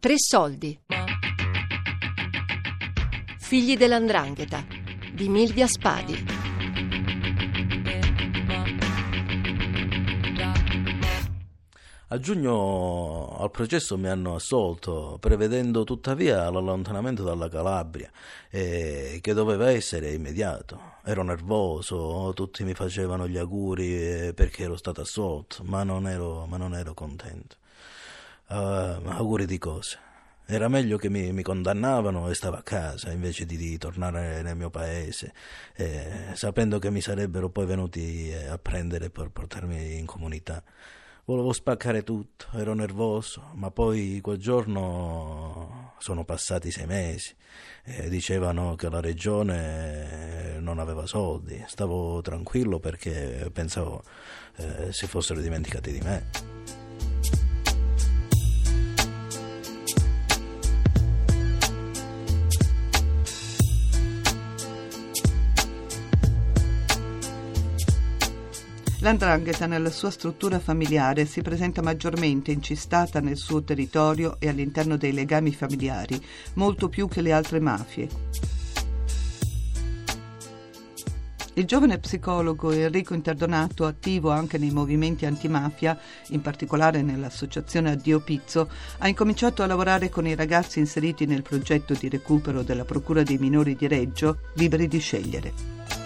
Tre soldi. Figli dell'andrangheta di Milvia Spadi. A giugno al processo mi hanno assolto, prevedendo tuttavia l'allontanamento dalla Calabria, eh, che doveva essere immediato. Ero nervoso, tutti mi facevano gli auguri eh, perché ero stato assolto, ma non ero, ma non ero contento. Uh, auguri di cosa? Era meglio che mi, mi, condannavano e stavo a casa invece di, di tornare nel mio paese, eh, sapendo che mi sarebbero poi venuti a prendere per portarmi in comunità. Volevo spaccare tutto, ero nervoso, ma poi quel giorno sono passati sei mesi e dicevano che la regione non aveva soldi. Stavo tranquillo perché pensavo eh, si fossero dimenticati di me. L'andrangheta nella sua struttura familiare si presenta maggiormente incistata nel suo territorio e all'interno dei legami familiari, molto più che le altre mafie. Il giovane psicologo Enrico Interdonato, attivo anche nei movimenti antimafia, in particolare nell'associazione Addio Pizzo, ha incominciato a lavorare con i ragazzi inseriti nel progetto di recupero della Procura dei minori di Reggio, liberi di scegliere.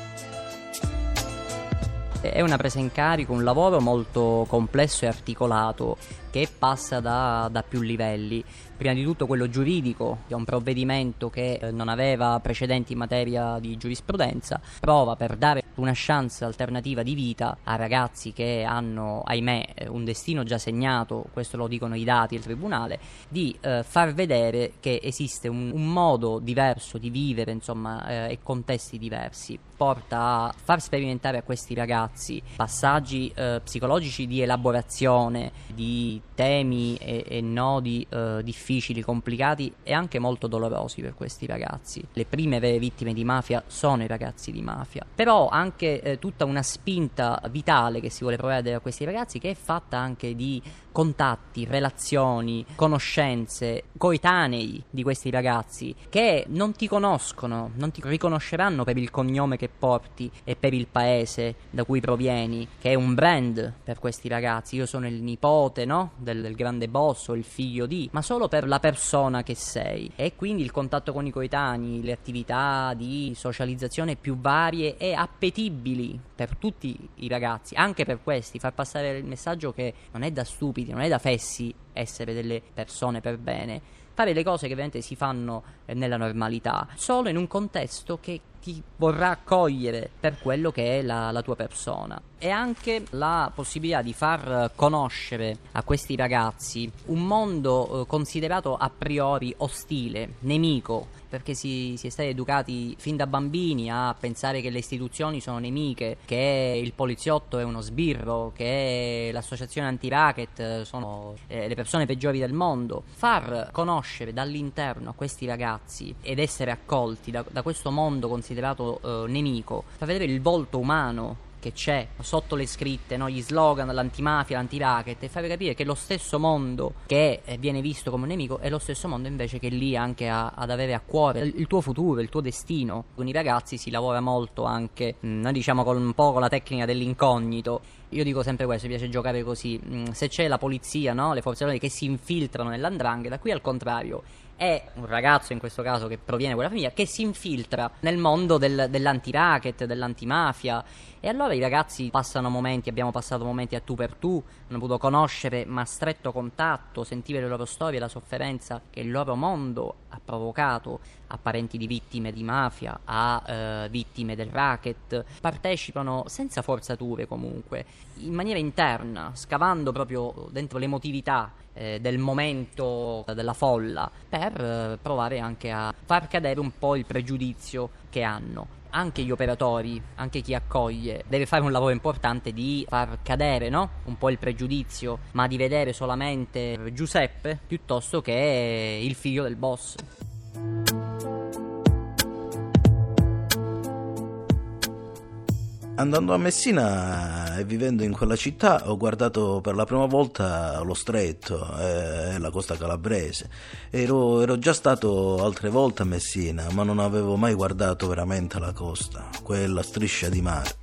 È una presa in carico, un lavoro molto complesso e articolato che passa da, da più livelli. Prima di tutto quello giuridico, che è un provvedimento che eh, non aveva precedenti in materia di giurisprudenza, prova per dare una chance alternativa di vita a ragazzi che hanno, ahimè, eh, un destino già segnato, questo lo dicono i dati del Tribunale, di eh, far vedere che esiste un, un, modo diverso di vivere, insomma, eh, e contesti diversi. Porta a far sperimentare a questi ragazzi passaggi eh, psicologici di elaborazione, di temi e, e nodi eh, difficili, complicati e anche molto dolorosi per questi ragazzi. Le prime vere vittime di mafia sono i ragazzi di mafia, però anche eh, tutta una spinta vitale che si vuole provare a questi ragazzi che è fatta anche di contatti, relazioni, conoscenze, coetanei di questi ragazzi che non ti conoscono, non ti riconosceranno per il cognome che porti e per il paese da cui provieni, che è un brand per questi ragazzi. Io sono il nipote, no? Del, del grande boss o il figlio di, ma solo per la persona che sei. E quindi il contatto con i coetanei, le attività di socializzazione più varie e appetibili per tutti i ragazzi, anche per questi, far passare il messaggio che non è da stupidi, non è da fessi essere delle persone per bene, fare le cose che ovviamente si fanno eh, nella normalità, solo in un contesto che ti vorrà accogliere per quello che è la, la tua persona e anche la possibilità di far conoscere a questi ragazzi un mondo eh, considerato a priori ostile, nemico, perché si, si, è stati educati fin da bambini a pensare che le istituzioni sono nemiche, che il poliziotto è uno sbirro, che l'associazione anti-racket sono eh, le persone peggiori del mondo. Far conoscere dall'interno a questi ragazzi ed essere accolti da, da questo mondo considerato eh, nemico, far vedere il volto umano che c'è sotto le scritte, no? gli slogan, l'antimafia, l'antiracket, e fare capire che lo stesso mondo che eh, viene visto come un nemico è lo stesso mondo invece che lì anche a, ad avere a cuore il, tuo futuro, il tuo destino. Con i ragazzi si lavora molto anche, mm, noi diciamo con un po' con la tecnica dell'incognito. Io dico sempre questo, mi piace giocare così. Mm, se c'è la polizia, no? le forze armate che si infiltrano nell'andrangheta, qui al contrario è un ragazzo in questo caso che proviene da quella famiglia che si infiltra nel mondo del, dell'anti-racket, dell'antimafia. E allora i ragazzi passano momenti, abbiamo passato momenti a tu per tu, hanno potuto conoscere ma a stretto contatto, sentire le loro storie, la sofferenza che il loro mondo ha provocato a parenti di vittime di mafia, a eh, vittime del racket, partecipano senza forzature comunque, in maniera interna, scavando proprio dentro l'emotività eh, del momento della folla per eh, provare anche a far cadere un po' il pregiudizio che hanno anche gli operatori, anche chi accoglie, deve fare un lavoro importante di far cadere no? un po' il pregiudizio, ma di vedere solamente Giuseppe piuttosto che il figlio del boss. Andando a Messina e vivendo in quella città ho guardato per la prima volta lo stretto e la costa calabrese. Ero, ero, già stato altre volte a Messina, ma non avevo mai guardato veramente la costa, quella striscia di mare.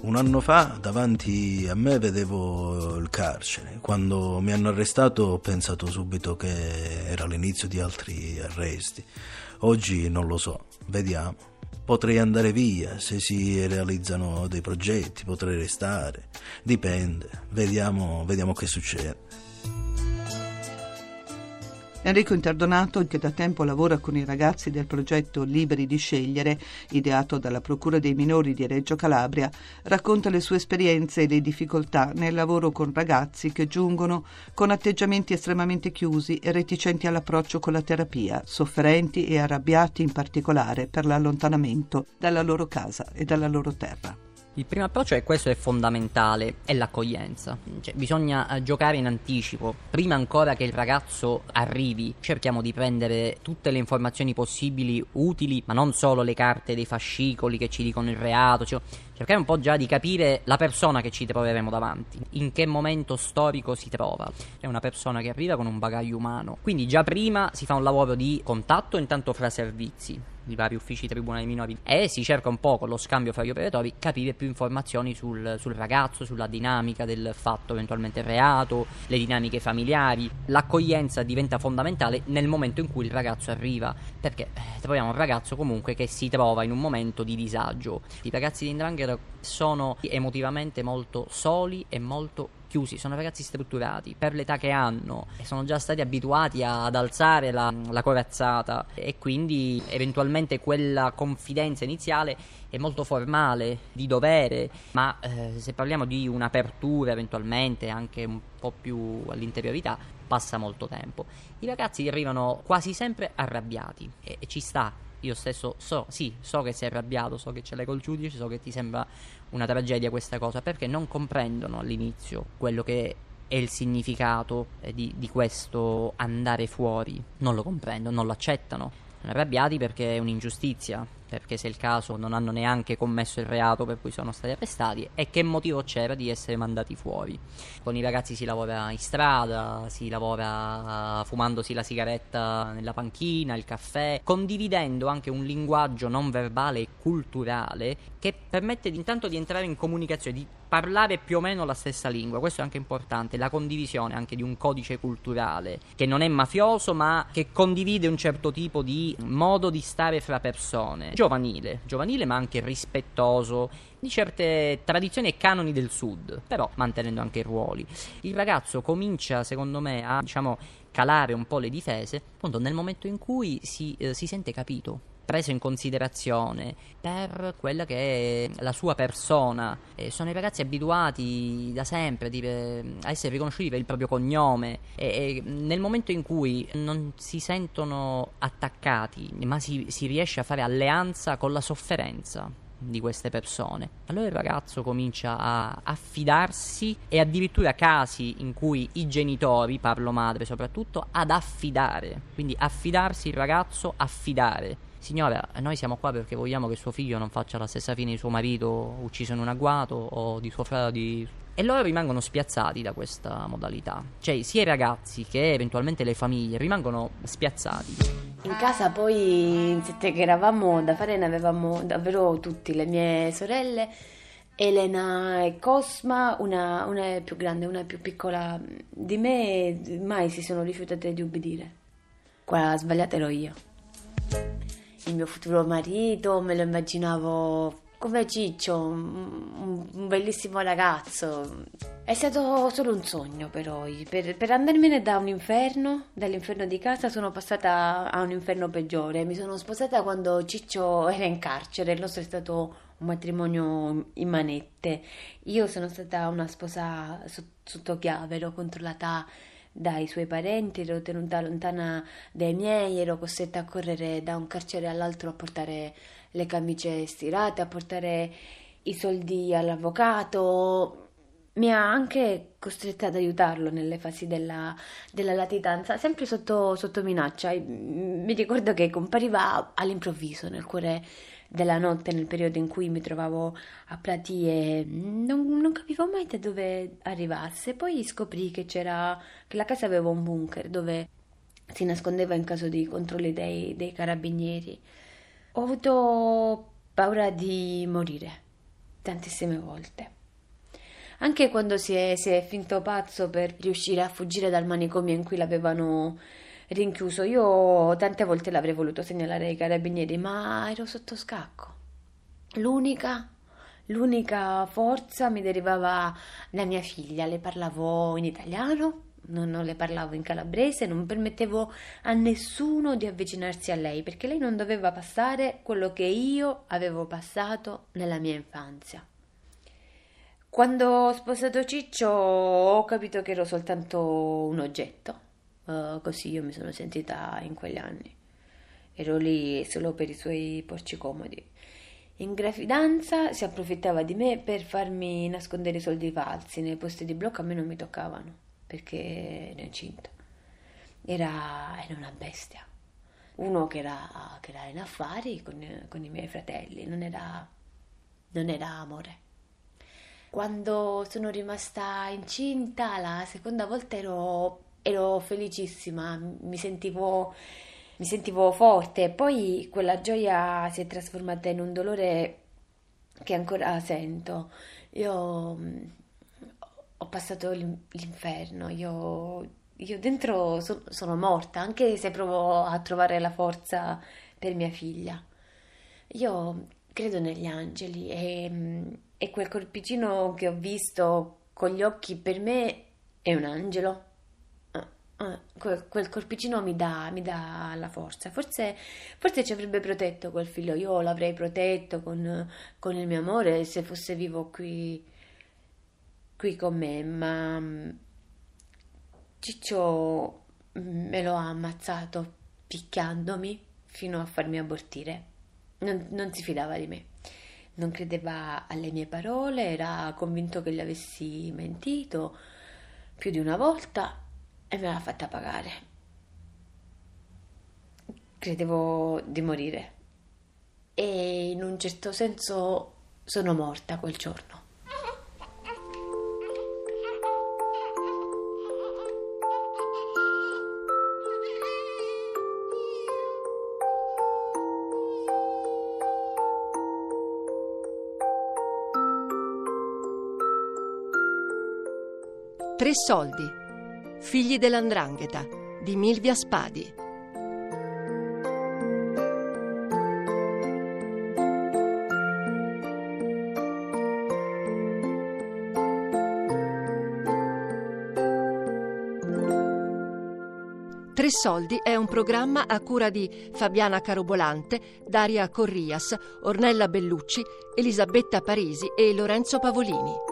Un anno fa davanti a me vedevo il carcere. Quando mi hanno arrestato ho pensato subito che era l'inizio di altri arresti. Oggi non lo so, vediamo. Potrei andare via se si realizzano dei progetti, potrei restare. Dipende, vediamo, vediamo che succede. Enrico Interdonato, che da tempo lavora con i ragazzi del progetto Liberi di scegliere, ideato dalla Procura dei minori di Reggio Calabria, racconta le sue esperienze e le difficoltà nel lavoro con ragazzi che giungono con atteggiamenti estremamente chiusi e reticenti all'approccio con la terapia, sofferenti e arrabbiati in particolare per l'allontanamento dalla loro casa e dalla loro terra. Il primo approccio è questo, è fondamentale, è l'accoglienza. Cioè, bisogna eh, giocare in anticipo. Prima ancora che il ragazzo arrivi, cerchiamo di prendere tutte le informazioni possibili, utili, ma non solo le carte dei fascicoli che ci dicono il reato. Cioè, cercare un po' già di capire la persona che ci troveremo davanti, in che momento storico si trova. È una persona che arriva con un bagaglio umano. Quindi già prima si fa un lavoro di contatto intanto fra servizi i vari uffici tribunali minori e si cerca un po' con lo scambio fra gli operatori capire più informazioni sul, sul ragazzo, sulla dinamica del fatto eventualmente reato, le dinamiche familiari. L'accoglienza diventa fondamentale nel momento in cui il ragazzo arriva, perché eh, troviamo un ragazzo comunque che si trova in un momento di disagio. I ragazzi di Indrangheta sono emotivamente molto soli e molto chiusi, sono ragazzi strutturati per l'età che hanno e sono già stati abituati ad alzare la, la corazzata. E quindi eventualmente quella confidenza iniziale è molto formale, di dovere, ma eh, se parliamo di un'apertura eventualmente anche un po' più all'interiorità, passa molto tempo. I ragazzi arrivano quasi sempre arrabbiati e, e ci sta io stesso so, sì, so che sei arrabbiato, so che ce l'hai col giudice, so che ti sembra una tragedia questa cosa, perché non comprendono all'inizio quello che è il significato eh, di, di questo andare fuori, non lo comprendono, non lo accettano, sono arrabbiati perché è un'ingiustizia, perché se è il caso non hanno neanche commesso il reato per cui sono stati arrestati e che motivo c'era di essere mandati fuori. Con i ragazzi si lavora in strada, si lavora fumandosi la sigaretta nella panchina, il caffè, condividendo anche un linguaggio non verbale e culturale che permette intanto di entrare in comunicazione, di parlare più o meno la stessa lingua, questo è anche importante, la condivisione anche di un codice culturale che non è mafioso ma che condivide un certo tipo di modo di stare fra persone, giovanile, giovanile ma anche rispettoso di certe tradizioni e canoni del sud, però mantenendo anche i ruoli. Il ragazzo comincia secondo me a diciamo calare un po' le difese appunto nel momento in cui si, eh, si sente capito preso in considerazione per quella che è la sua persona. E sono i ragazzi abituati da sempre di, a essere riconosciuti per il proprio cognome e, e, nel momento in cui non si sentono attaccati, ma si, si riesce a fare alleanza con la sofferenza di queste persone. Allora il ragazzo comincia a affidarsi e addirittura casi in cui i genitori, parlo madre soprattutto, ad affidare, quindi affidarsi il ragazzo, affidare signora, noi siamo qua perché vogliamo che suo figlio non faccia la stessa fine di suo marito ucciso in un agguato o di suo fratello di... E loro rimangono spiazzati da questa modalità. Cioè, sia i ragazzi che eventualmente le famiglie rimangono spiazzati. In casa poi, in sette che eravamo da fare, ne avevamo davvero tutti, le mie sorelle, Elena e Cosma, una, una più grande, una più piccola di me, mai si sono rifiutate di ubbidire. Quella sbagliata ero io il mio futuro marito, me lo immaginavo come Ciccio, un, un bellissimo ragazzo. È stato solo un sogno però, per, per, andarmene da un inferno, dall'inferno di casa sono passata a un inferno peggiore. Mi sono sposata quando Ciccio era in carcere, il nostro è stato un matrimonio in manette. Io sono stata una sposa sotto chiave, ero controllata dai suoi parenti, ero tenuta lontana dai miei, ero costretta a correre da un carcere all'altro a portare le camicie stirate, a portare i soldi all'avvocato. Mi ha anche costretta ad aiutarlo nelle fasi della, della latitanza, sempre sotto, sotto minaccia. Mi ricordo che compariva all'improvviso nel cuore della notte nel periodo in cui mi trovavo a Platie, non, non capivo mai da dove arrivasse. Poi scoprì che c'era che la casa aveva un bunker dove si nascondeva in caso di controlli dei, dei carabinieri. Ho avuto paura di morire tantissime volte. Anche quando si è, si è finto pazzo per riuscire a fuggire dal manicomio in cui l'avevano rinchiuso, io tante volte l'avrei voluto segnalare ai carabinieri, ma ero sotto scacco. L'unica, l'unica forza mi derivava da mia figlia, le parlavo in italiano, non, non, le parlavo in calabrese, non permettevo a nessuno di avvicinarsi a lei perché lei non doveva passare quello che io avevo passato nella mia infanzia. Quando ho sposato Ciccio ho capito che ero soltanto un oggetto, uh, così io mi sono sentita in quegli anni. Ero lì solo per i suoi porci comodi. In gravidanza si approfittava di me per farmi nascondere i soldi falsi, nei posti di blocco a me non mi toccavano perché ero incinta. Era, era una bestia. Uno che era, che era in affari con, con, i miei fratelli, non era, non era amore. Quando sono rimasta incinta la seconda volta ero, ero felicissima, mi sentivo, mi sentivo forte, poi quella gioia si è trasformata in un dolore che ancora sento. Io mm, ho passato l'inferno, io, io dentro so, sono morta, anche se provo a trovare la forza per mia figlia. Io credo negli angeli e mm, e quel corpicino che ho visto con gli occhi per me è un angelo. Ah, quel, quel, corpicino mi dà, mi dà la forza. Forse, forse, ci avrebbe protetto quel figlio. Io l'avrei protetto con, con, il mio amore se fosse vivo qui, qui con me. Ma mm, Ciccio me lo ha ammazzato picchiandomi fino a farmi abortire. Non, non si fidava di me non credeva alle mie parole, era convinto che gli avessi mentito più di una volta e me l'ha fatta pagare. Credevo di morire e in un certo senso sono morta quel giorno. Tre soldi. Figli dell'andrangheta di Milvia Spadi. Tre Soldi è un programma a cura di Fabiana Carobolante, Daria Corrias, Ornella Bellucci, Elisabetta Parisi e Lorenzo Pavolini.